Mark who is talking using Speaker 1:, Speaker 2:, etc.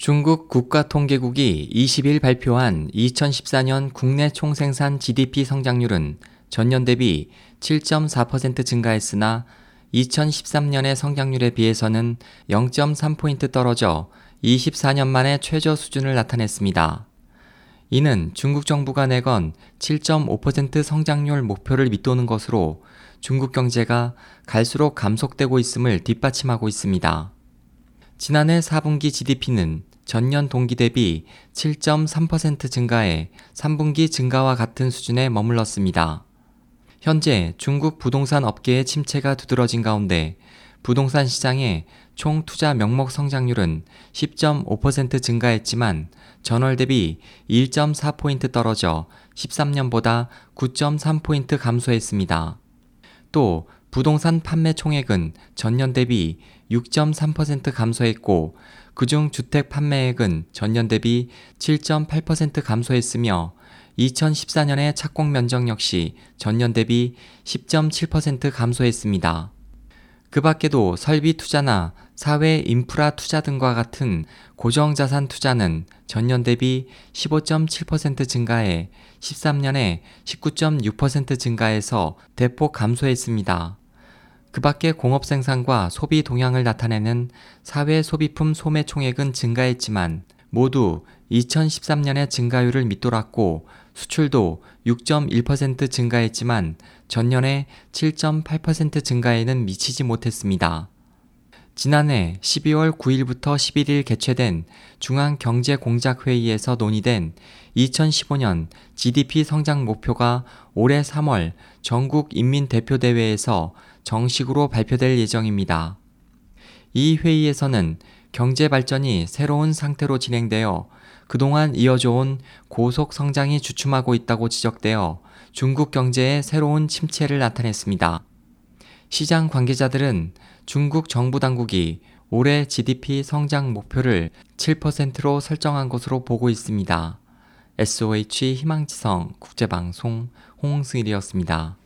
Speaker 1: 중국 국가통계국이 20일 발표한 2014년 국내 총생산 GDP 성장률은 전년 대비 7.4% 증가했으나 2013년의 성장률에 비해서는 0.3포인트 떨어져 24년 만에 최저 수준을 나타냈습니다. 이는 중국 정부가 내건 7.5% 성장률 목표를 밑도는 것으로 중국 경제가 갈수록 감속되고 있음을 뒷받침하고 있습니다. 지난해 4분기 GDP는 전년 동기 대비 7.3% 증가해 3분기 증가와 같은 수준에 머물렀습니다. 현재 중국 부동산 업계의 침체가 두드러진 가운데 부동산 시장의 총 투자 명목 성장률은 10.5% 증가했지만 전월 대비 1.4포인트 떨어져 13년보다 9.3포인트 감소했습니다. 또 부동산 판매 총액은 전년 대비 6.3% 감소했고 그중 주택 판매액은 전년 대비 7.8% 감소했으며 2014년의 착공 면적 역시 전년 대비 10.7% 감소했습니다. 그 밖에도 설비 투자나 사회 인프라 투자 등과 같은 고정 자산 투자는 전년 대비 15.7% 증가해 13년에 19.6% 증가해서 대폭 감소했습니다. 그 밖에 공업 생산과 소비 동향을 나타내는 사회 소비품 소매 총액은 증가했지만 모두 2013년의 증가율을 밑돌았고 수출도 6.1% 증가했지만 전년에 7.8% 증가에는 미치지 못했습니다. 지난해 12월 9일부터 11일 개최된 중앙경제공작회의에서 논의된 2015년 GDP 성장 목표가 올해 3월 전국 인민대표대회에서 정식으로 발표될 예정입니다. 이 회의에서는 경제 발전이 새로운 상태로 진행되어 그동안 이어져온 고속 성장이 주춤하고 있다고 지적되어 중국 경제의 새로운 침체를 나타냈습니다. 시장 관계자들은 중국 정부 당국이 올해 GDP 성장 목표를 7%로 설정한 것으로 보고 있습니다. SOH 희망지성 국제방송 홍승일이었습니다.